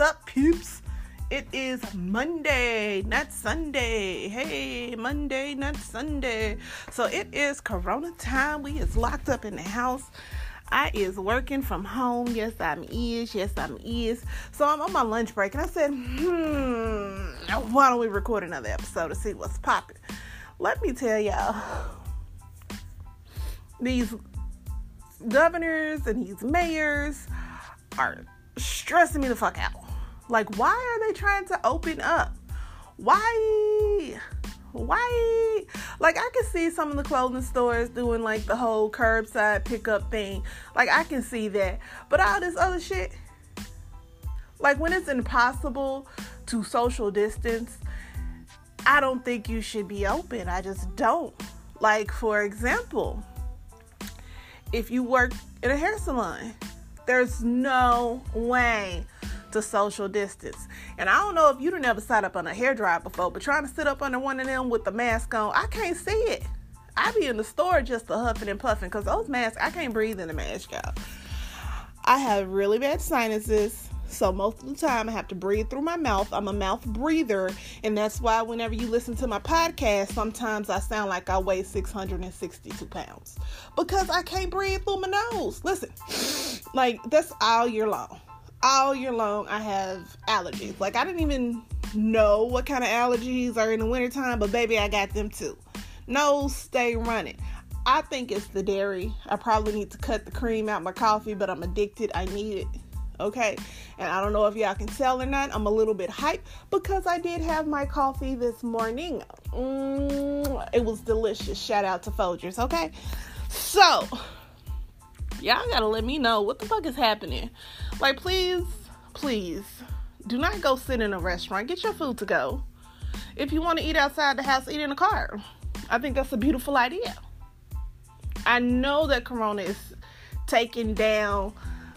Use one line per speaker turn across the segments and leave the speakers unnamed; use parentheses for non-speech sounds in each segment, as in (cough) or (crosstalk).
up, peeps? It is Monday, not Sunday. Hey, Monday, not Sunday. So it is Corona time. We is locked up in the house. I is working from home. Yes, I'm is. Yes, I'm is. So I'm on my lunch break, and I said, hmm, why don't we record another episode to see what's popping? Let me tell y'all, these governors and these mayors are stressing me the fuck out. Like, why are they trying to open up? Why? Why? Like, I can see some of the clothing stores doing like the whole curbside pickup thing. Like, I can see that. But all this other shit, like, when it's impossible to social distance, I don't think you should be open. I just don't. Like, for example, if you work in a hair salon, there's no way to social distance. And I don't know if you've never sat up on a hair dryer before, but trying to sit up under one of them with the mask on, I can't see it. I be in the store just a huffing and puffing because those masks, I can't breathe in the mask, y'all. I have really bad sinuses. So most of the time I have to breathe through my mouth. I'm a mouth breather, and that's why whenever you listen to my podcast, sometimes I sound like I weigh 662 pounds because I can't breathe through my nose. Listen, like that's all year long. All year long, I have allergies. Like I didn't even know what kind of allergies are in the wintertime, but baby, I got them too. Nose stay running. I think it's the dairy. I probably need to cut the cream out my coffee, but I'm addicted. I need it okay? And I don't know if y'all can tell or not, I'm a little bit hyped because I did have my coffee this morning. Mm, it was delicious. Shout out to Folgers, okay? So, y'all gotta let me know what the fuck is happening. Like, please, please, do not go sit in a restaurant. Get your food to go. If you want to eat outside the house, eat in the car. I think that's a beautiful idea. I know that Corona is taking down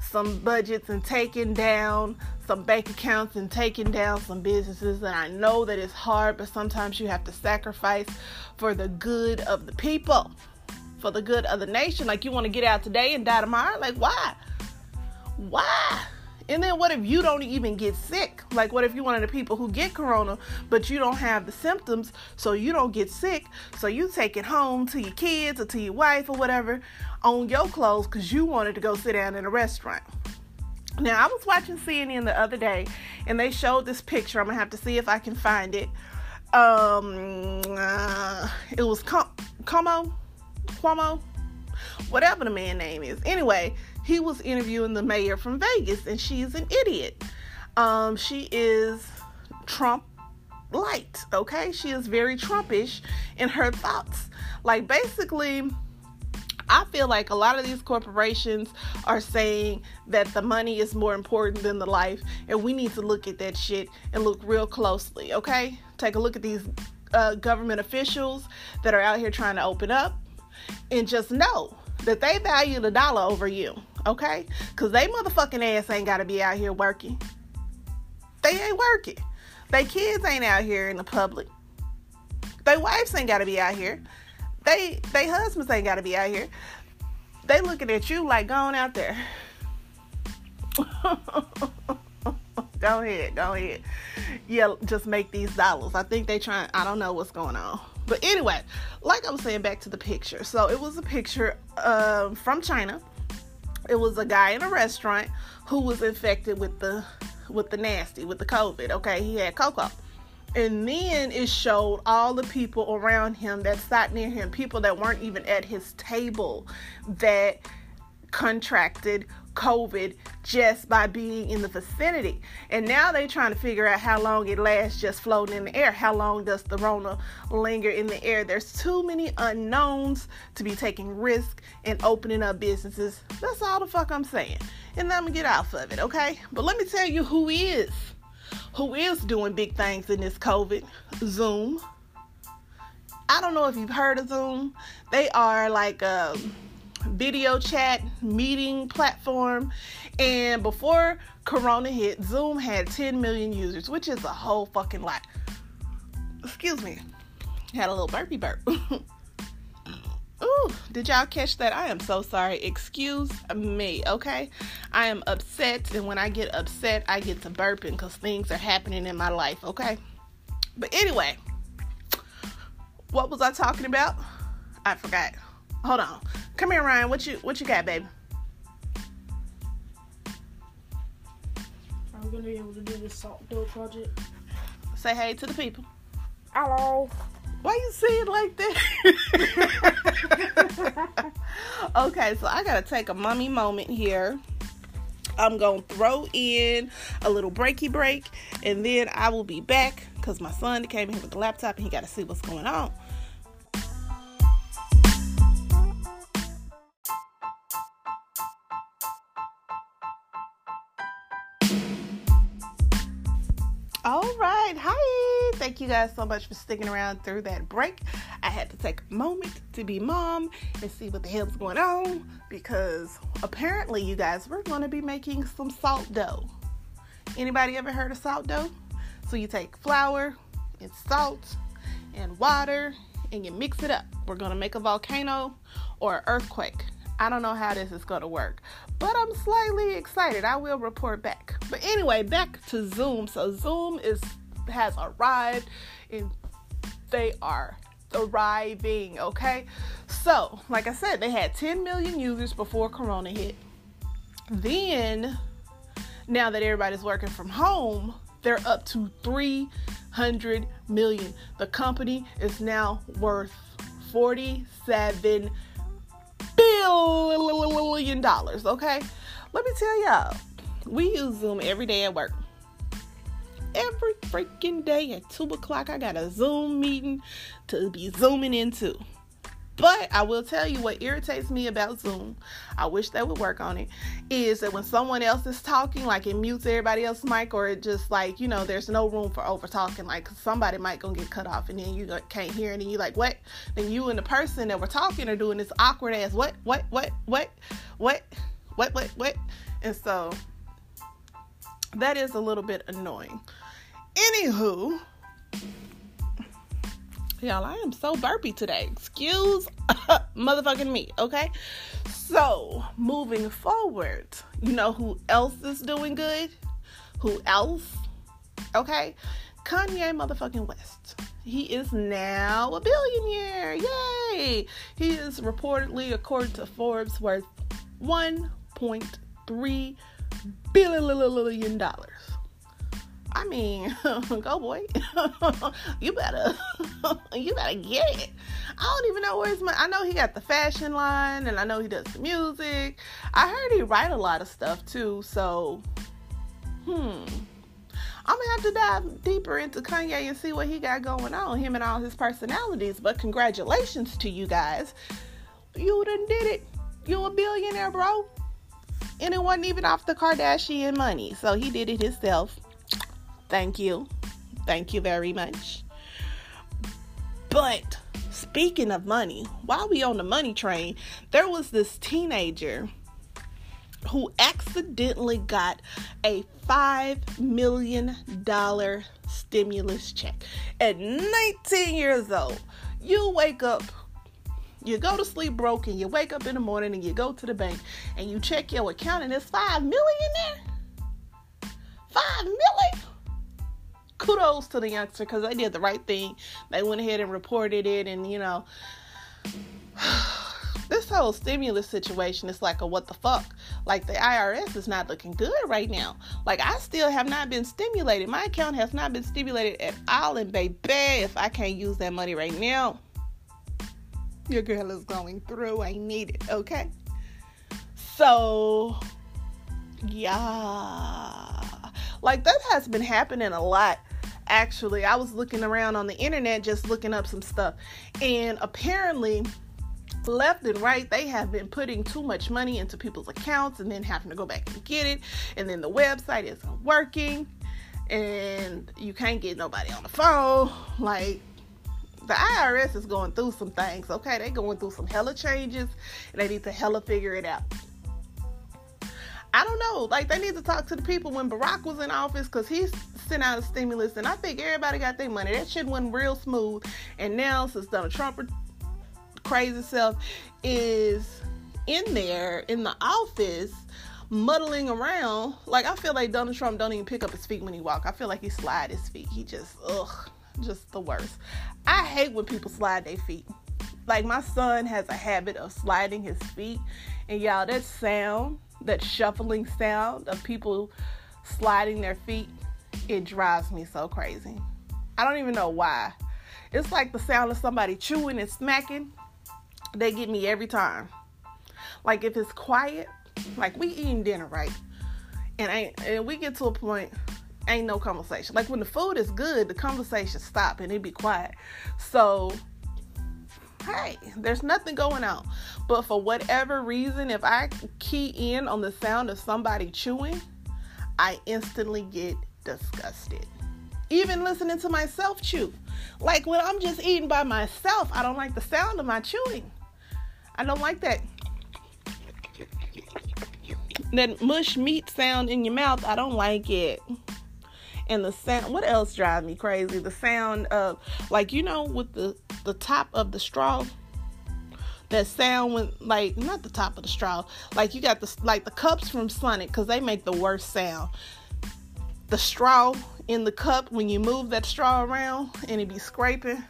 some budgets and taking down some bank accounts and taking down some businesses. And I know that it's hard, but sometimes you have to sacrifice for the good of the people, for the good of the nation. Like you want to get out today and die tomorrow? Like, why? Why? And then what if you don't even get sick? Like, what if you're one of the people who get corona, but you don't have the symptoms, so you don't get sick? So you take it home to your kids or to your wife or whatever on your clothes because you wanted to go sit down in a restaurant. Now, I was watching CNN the other day and they showed this picture. I'm gonna have to see if I can find it. Um, uh, it was Com- Como, Cuomo, whatever the man name is. Anyway, he was interviewing the mayor from Vegas, and she's an idiot. Um, she is Trump light, okay? She is very Trumpish in her thoughts. Like, basically, I feel like a lot of these corporations are saying that the money is more important than the life, and we need to look at that shit and look real closely, okay? Take a look at these uh, government officials that are out here trying to open up, and just know that they value the dollar over you okay? Because they motherfucking ass ain't got to be out here working. They ain't working. They kids ain't out here in the public. They wives ain't got to be out here. They they husbands ain't got to be out here. They looking at you like going out there. (laughs) go ahead, go ahead. Yeah, just make these dollars. I think they trying. I don't know what's going on. But anyway, like I was saying, back to the picture. So it was a picture uh, from China it was a guy in a restaurant who was infected with the with the nasty with the covid okay? He had coco and then it showed all the people around him that sat near him people that weren't even at his table that contracted COVID just by being in the vicinity. And now they're trying to figure out how long it lasts just floating in the air. How long does the Rona linger in the air? There's too many unknowns to be taking risk and opening up businesses. That's all the fuck I'm saying. And I'm gonna get off of it, okay? But let me tell you who is. Who is doing big things in this COVID? Zoom. I don't know if you've heard of Zoom. They are like um video chat meeting platform. And before Corona hit, Zoom had 10 million users, which is a whole fucking lot. Excuse me. Had a little burpy burp. (laughs) Ooh, Did y'all catch that? I am so sorry. Excuse me, okay? I am upset, and when I get upset, I get to burping because things are happening in my life, okay? But anyway, what was I talking about? I forgot. Hold on. Come here, Ryan. What you what you got, baby?
I'm gonna be able to do this salt dough project.
Say hey to the people.
Hello.
Why you say it like that? (laughs) okay, so I gotta take a mummy moment here. I'm gonna throw in a little breaky break, and then I will be back because my son came in with the laptop and he got to see what's going on. Thank you guys so much for sticking around through that break. I had to take a moment to be mom and see what the hell's going on because apparently, you guys, we're going to be making some salt dough. Anybody ever heard of salt dough? So you take flour and salt and water and you mix it up. We're going to make a volcano or earthquake. I don't know how this is going to work, but I'm slightly excited. I will report back. But anyway, back to Zoom. So Zoom is has arrived and they are thriving, okay? So, like I said, they had 10 million users before corona hit. Then now that everybody's working from home, they're up to 300 million. The company is now worth 47 billion dollars. Okay, let me tell y'all, we use Zoom every day at work. Every freaking day at two o'clock, I got a Zoom meeting to be zooming into. But I will tell you what irritates me about Zoom. I wish they would work on it. Is that when someone else is talking, like it mutes everybody else's mic, or it just like you know, there's no room for over talking. Like somebody might gonna get cut off, and then you can't hear, and then you like what? Then you and the person that were talking are doing this awkward ass what, what, what, what, what, what, what, what, and so that is a little bit annoying. Anywho, Y'all, I am so burpy today. Excuse uh, (laughs) motherfucking me, okay? So, moving forward, you know who else is doing good? Who else? Okay? Kanye motherfucking West. He is now a billionaire. Yay! He is reportedly, according to Forbes, worth $1.3 billion. I mean, (laughs) go boy. (laughs) you better (laughs) you better get it. I don't even know where his money. I know he got the fashion line and I know he does the music. I heard he write a lot of stuff too, so hmm. I'm gonna have to dive deeper into Kanye and see what he got going on, him and all his personalities. But congratulations to you guys. You done did it. You a billionaire, bro. And it wasn't even off the Kardashian money. So he did it himself. Thank you. Thank you very much. But speaking of money, while we on the money train, there was this teenager who accidentally got a $5 million stimulus check at 19 years old. You wake up, you go to sleep broken, you wake up in the morning and you go to the bank and you check your account and it's 5 million there. 5 million? Kudos to the youngster because they did the right thing. They went ahead and reported it, and you know, (sighs) this whole stimulus situation is like a what the fuck. Like the IRS is not looking good right now. Like I still have not been stimulated. My account has not been stimulated at all, and baby, if I can't use that money right now, your girl is going through. I need it. Okay. So, yeah. Like that has been happening a lot actually. I was looking around on the internet just looking up some stuff. And apparently, left and right, they have been putting too much money into people's accounts and then having to go back and get it. And then the website isn't working and you can't get nobody on the phone. Like, the IRS is going through some things, okay? They're going through some hella changes and they need to hella figure it out. I don't know. Like they need to talk to the people when Barack was in office because he sent out a stimulus, and I think everybody got their money. That shit went real smooth. And now since Donald Trump crazy self is in there in the office muddling around. Like I feel like Donald Trump don't even pick up his feet when he walk. I feel like he slide his feet. He just ugh, just the worst. I hate when people slide their feet. Like my son has a habit of sliding his feet, and y'all that sound, that shuffling sound of people sliding their feet, it drives me so crazy. I don't even know why. It's like the sound of somebody chewing and smacking. They get me every time. Like if it's quiet, like we eating dinner, right? And I and we get to a point, ain't no conversation. Like when the food is good, the conversation stop and it be quiet. So hey, there's nothing going on. But for whatever reason, if I key in on the sound of somebody chewing, I instantly get disgusted. Even listening to myself chew. Like when I'm just eating by myself, I don't like the sound of my chewing. I don't like that that mush meat sound in your mouth. I don't like it. And the sound what else drives me crazy? The sound of like you know with the the top of the straw that sound when like not the top of the straw like you got the like the cups from sonic because they make the worst sound. The straw in the cup when you move that straw around and it be scraping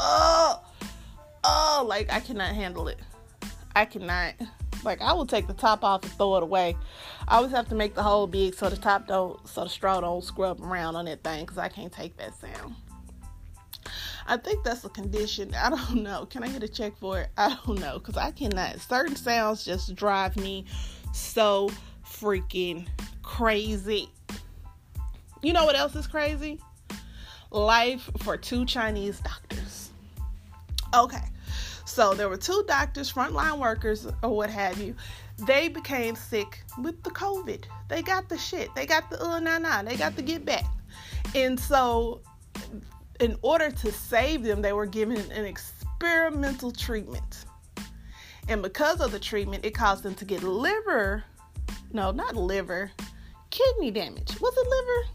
oh oh like i cannot handle it. I cannot like i will take the top off and throw it away i always have to make the hole big so the top don't so the straw don't scrub around on that thing because i can't take that sound I think that's a condition. I don't know. Can I get a check for it? I don't know because I cannot. Certain sounds just drive me so freaking crazy. You know what else is crazy? Life for two Chinese doctors. Okay. So there were two doctors, frontline workers, or what have you. They became sick with the COVID. They got the shit. They got the uh nah nah. They got the get back. And so in order to save them, they were given an experimental treatment. And because of the treatment, it caused them to get liver, no, not liver, kidney damage. Was it liver?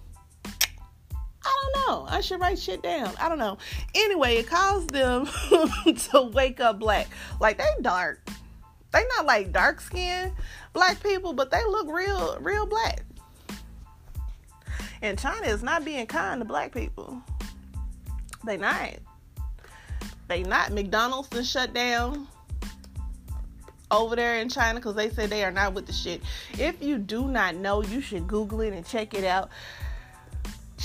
I don't know. I should write shit down. I don't know. Anyway, it caused them (laughs) to wake up black. Like they dark. They not like dark skinned black people, but they look real, real black. And China is not being kind to black people. They not. They not. McDonald's to shut down over there in China because they say they are not with the shit. If you do not know, you should Google it and check it out.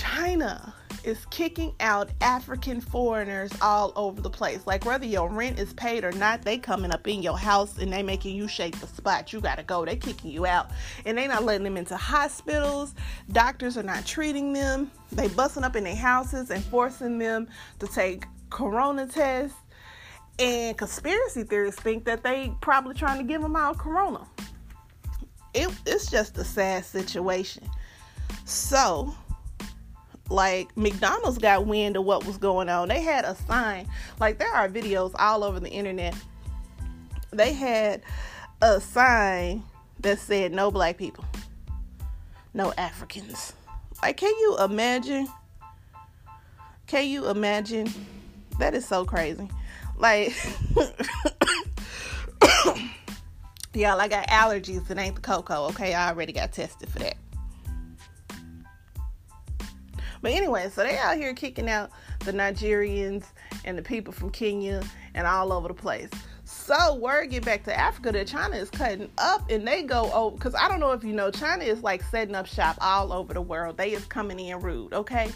China is kicking out African foreigners all over the place. Like whether your rent is paid or not, they coming up in your house and they making you shake the spot. You gotta go. They kicking you out. And they not letting them into hospitals. Doctors are not treating them. They busting up in their houses and forcing them to take corona tests. And conspiracy theorists think that they probably trying to give them out corona. It, it's just a sad situation. So like McDonald's got wind of what was going on. They had a sign. Like there are videos all over the internet. They had a sign that said no black people. No Africans. Like can you imagine? Can you imagine? That is so crazy. Like (coughs) (coughs) Y'all, I got allergies. It ain't the cocoa, okay? I already got tested for that. But anyway, so they out here kicking out the Nigerians and the people from Kenya and all over the place. So word get back to Africa that China is cutting up and they go oh because I don't know if you know China is like setting up shop all over the world. They is coming in rude, okay?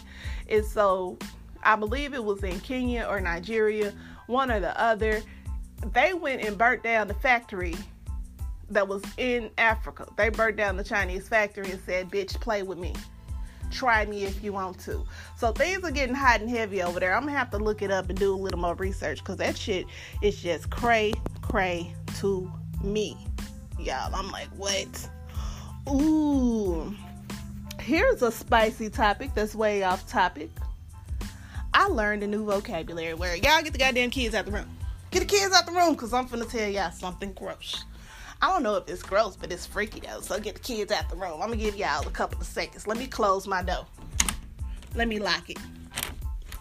And so I believe it was in Kenya or Nigeria, one or the other. They went and burnt down the factory that was in Africa. They burnt down the Chinese factory and said, "Bitch, play with me." Try me if you want to. So things are getting hot and heavy over there. I'm gonna have to look it up and do a little more research because that shit is just cray cray to me. Y'all, I'm like, what? Ooh. Here's a spicy topic that's way off topic. I learned a new vocabulary word. Y'all get the goddamn kids out the room. Get the kids out the room because I'm finna tell y'all something gross. I don't know if it's gross, but it's freaky though. So get the kids out the room. I'm gonna give y'all a couple of seconds. Let me close my door. Let me lock it.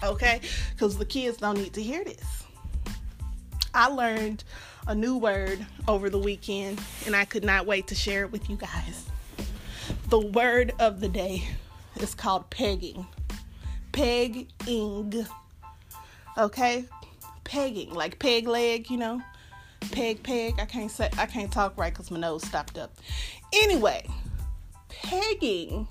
Okay? Because the kids don't need to hear this. I learned a new word over the weekend and I could not wait to share it with you guys. The word of the day is called pegging. Pegging. Okay? Pegging, like peg leg, you know? Peg, peg. I can't say, I can't talk right because my nose stopped up. Anyway, pegging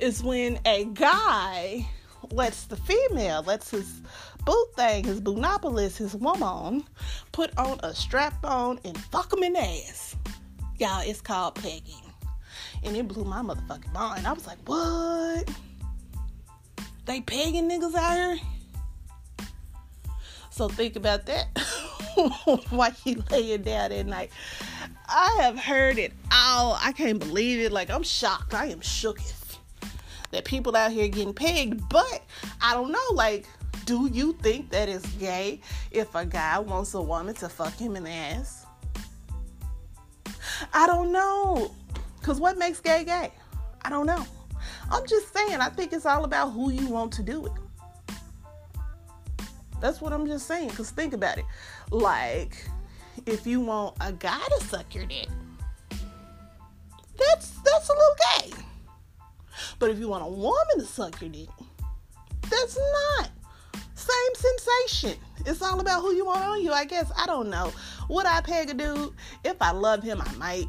is when a guy lets the female, lets his boo thing, his boonopolis, his woman, put on a strap on and fuck him in the ass. Y'all, it's called pegging. And it blew my motherfucking mind. I was like, what? They pegging niggas out here? So think about that (laughs) (laughs) while you laying down at night. I have heard it all. I can't believe it. Like, I'm shocked. I am shooketh that people out here getting pegged. But I don't know, like, do you think that it's gay if a guy wants a woman to fuck him in the ass? I don't know. Because what makes gay gay? I don't know. I'm just saying, I think it's all about who you want to do it. That's what I'm just saying. Because think about it. Like, if you want a guy to suck your dick, that's that's a little gay. But if you want a woman to suck your dick, that's not. Same sensation. It's all about who you want on you, I guess. I don't know. Would I peg a dude? If I love him, I might.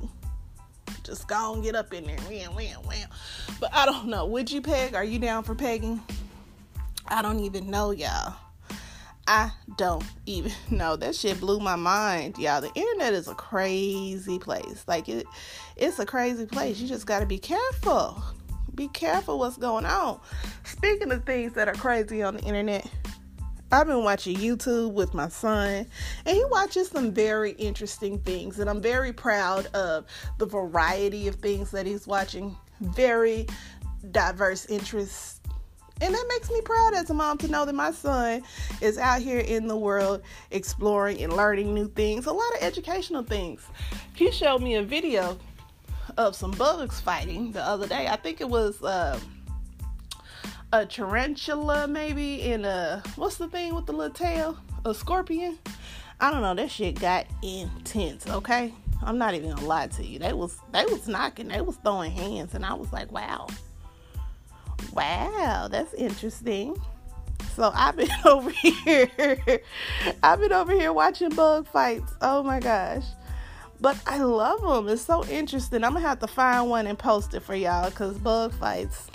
Just go and get up in there. Wham, wham, wham. But I don't know. Would you peg? Are you down for pegging? I don't even know, y'all. I don't even (laughs) know. That shit blew my mind, y'all. The internet is a crazy place. Like it, it's a crazy place. You just got to be careful be careful what's going on. Speaking of things that are crazy on the internet, I've been watching YouTube with my son, and he watches some very interesting things, and I'm very proud of the variety of things that he's watching. Very diverse interests. And that makes me proud as a mom to know that my son is out here in the world exploring and learning new things, a lot of educational things. He showed me a video of some bugs fighting the other day. I think it was uh, a tarantula, maybe, and a what's the thing with the little tail? A scorpion. I don't know. That shit got intense. Okay, I'm not even gonna lie to you. They was they was knocking. They was throwing hands, and I was like, wow, wow, that's interesting. So I've been (laughs) over here. I've been over here watching bug fights. Oh my gosh. But I love them. It's so interesting. I'm gonna have to find one and post it for y'all because bug fights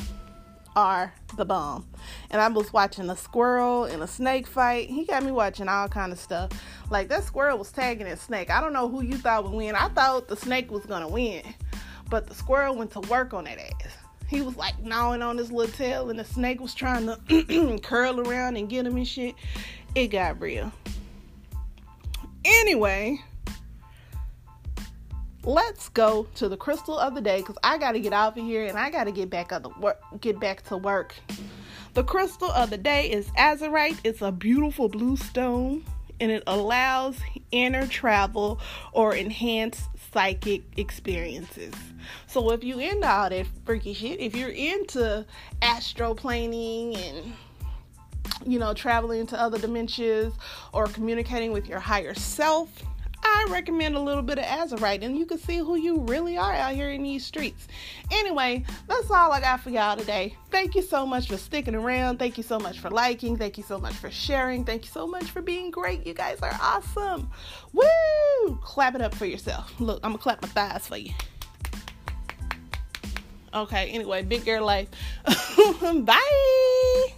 are the bomb. And I was watching a squirrel and a snake fight. He got me watching all kind of stuff. Like that squirrel was tagging that snake. I don't know who you thought would win. I thought the snake was gonna win, but the squirrel went to work on that ass. He was like gnawing on his little tail, and the snake was trying to (clears throat) curl around and get him and shit. It got real. Anyway, let's go to the crystal of the day because I got to get out of here and I got to get back on the work, get back to work. The crystal of the day is azurite. It's a beautiful blue stone and it allows inner travel or enhanced psychic experiences. So if you into all that freaky shit, if you're into astroplaning and you know traveling to other dimensions or communicating with your higher self, I recommend a little bit of Azurite and you can see who you really are out here in these streets. Anyway, that's all I got for y'all today. Thank you so much for sticking around. Thank you so much for liking. Thank you so much for sharing. Thank you so much for being great. You guys are awesome. Woo! Clap it up for yourself. Look, I'm gonna clap my thighs for you. Okay, anyway, big girl life. (laughs) Bye.